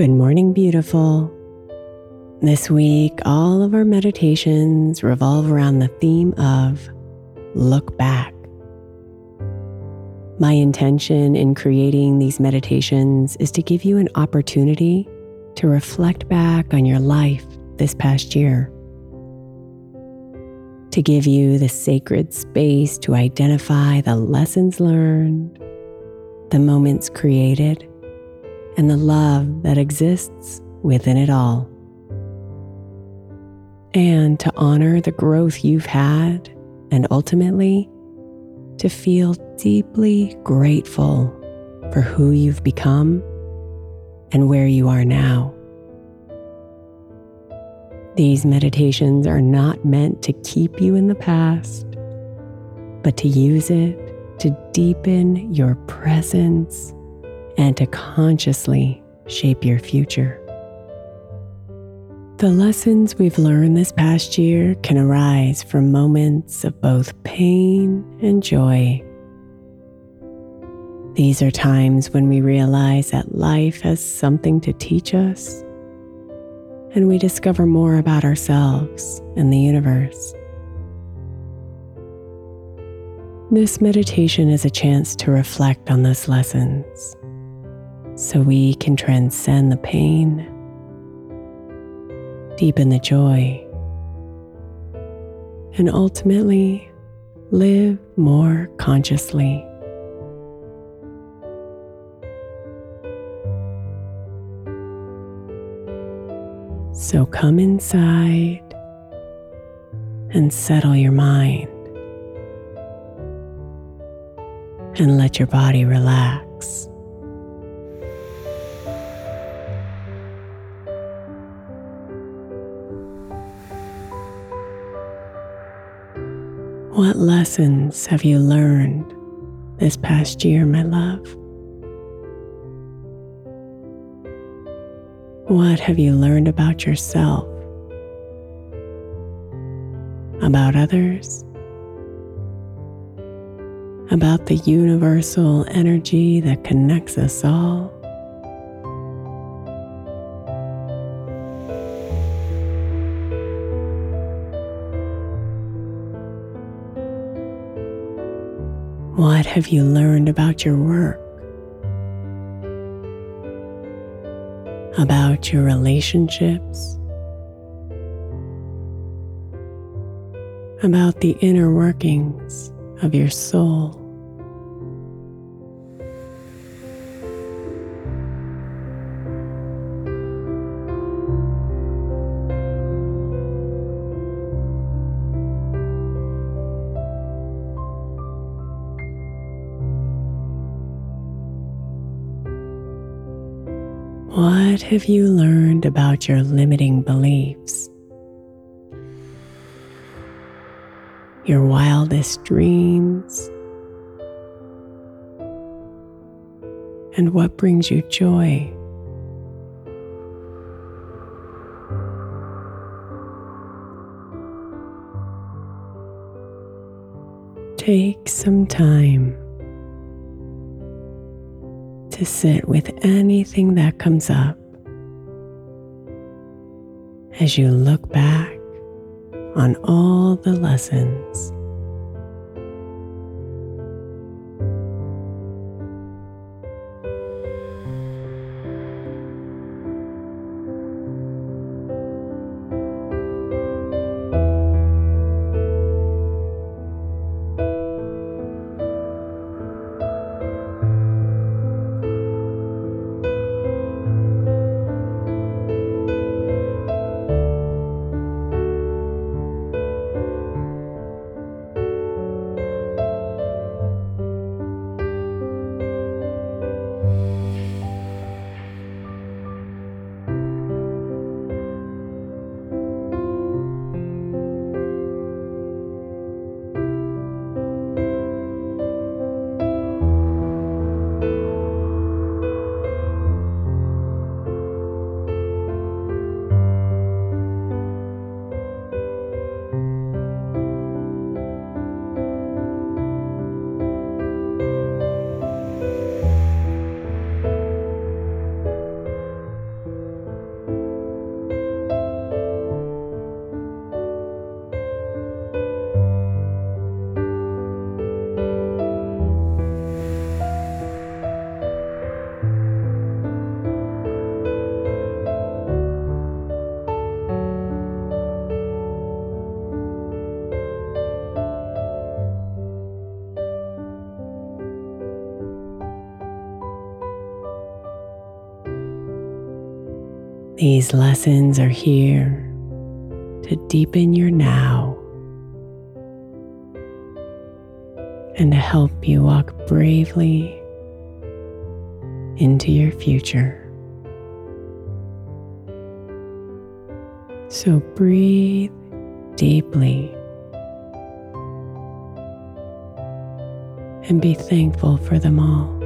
Good morning, beautiful. This week, all of our meditations revolve around the theme of look back. My intention in creating these meditations is to give you an opportunity to reflect back on your life this past year, to give you the sacred space to identify the lessons learned, the moments created and the love that exists within it all. And to honor the growth you've had, and ultimately to feel deeply grateful for who you've become and where you are now. These meditations are not meant to keep you in the past, but to use it to deepen your presence and to consciously shape your future. The lessons we've learned this past year can arise from moments of both pain and joy. These are times when we realize that life has something to teach us and we discover more about ourselves and the universe. This meditation is a chance to reflect on those lessons so we can transcend the pain, deepen the joy, and ultimately live more consciously. So come inside and settle your mind and let your body relax. What lessons have you learned this past year, my love? What have you learned about yourself, about others, about the universal energy that connects us all? Have you learned about your work? About your relationships? About the inner workings of your soul? What have you learned about your limiting beliefs? Your wildest dreams? And what brings you joy? take some time to sit with anything that comes up as you look back on all the lessons These lessons are here to deepen your now and to help you walk bravely into your future. So breathe deeply and be thankful for them all.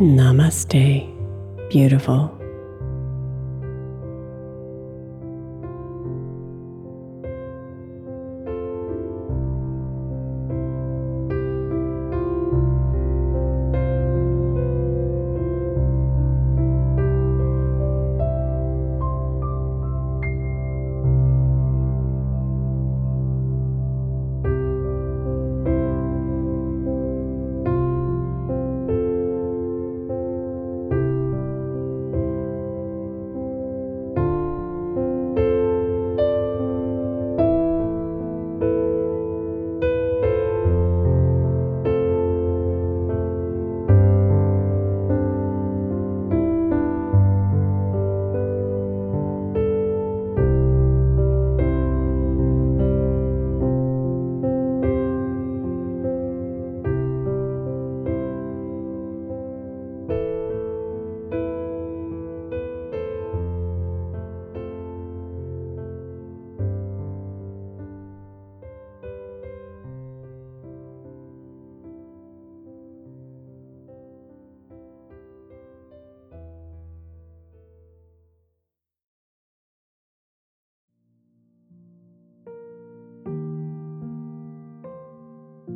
Namaste, beautiful.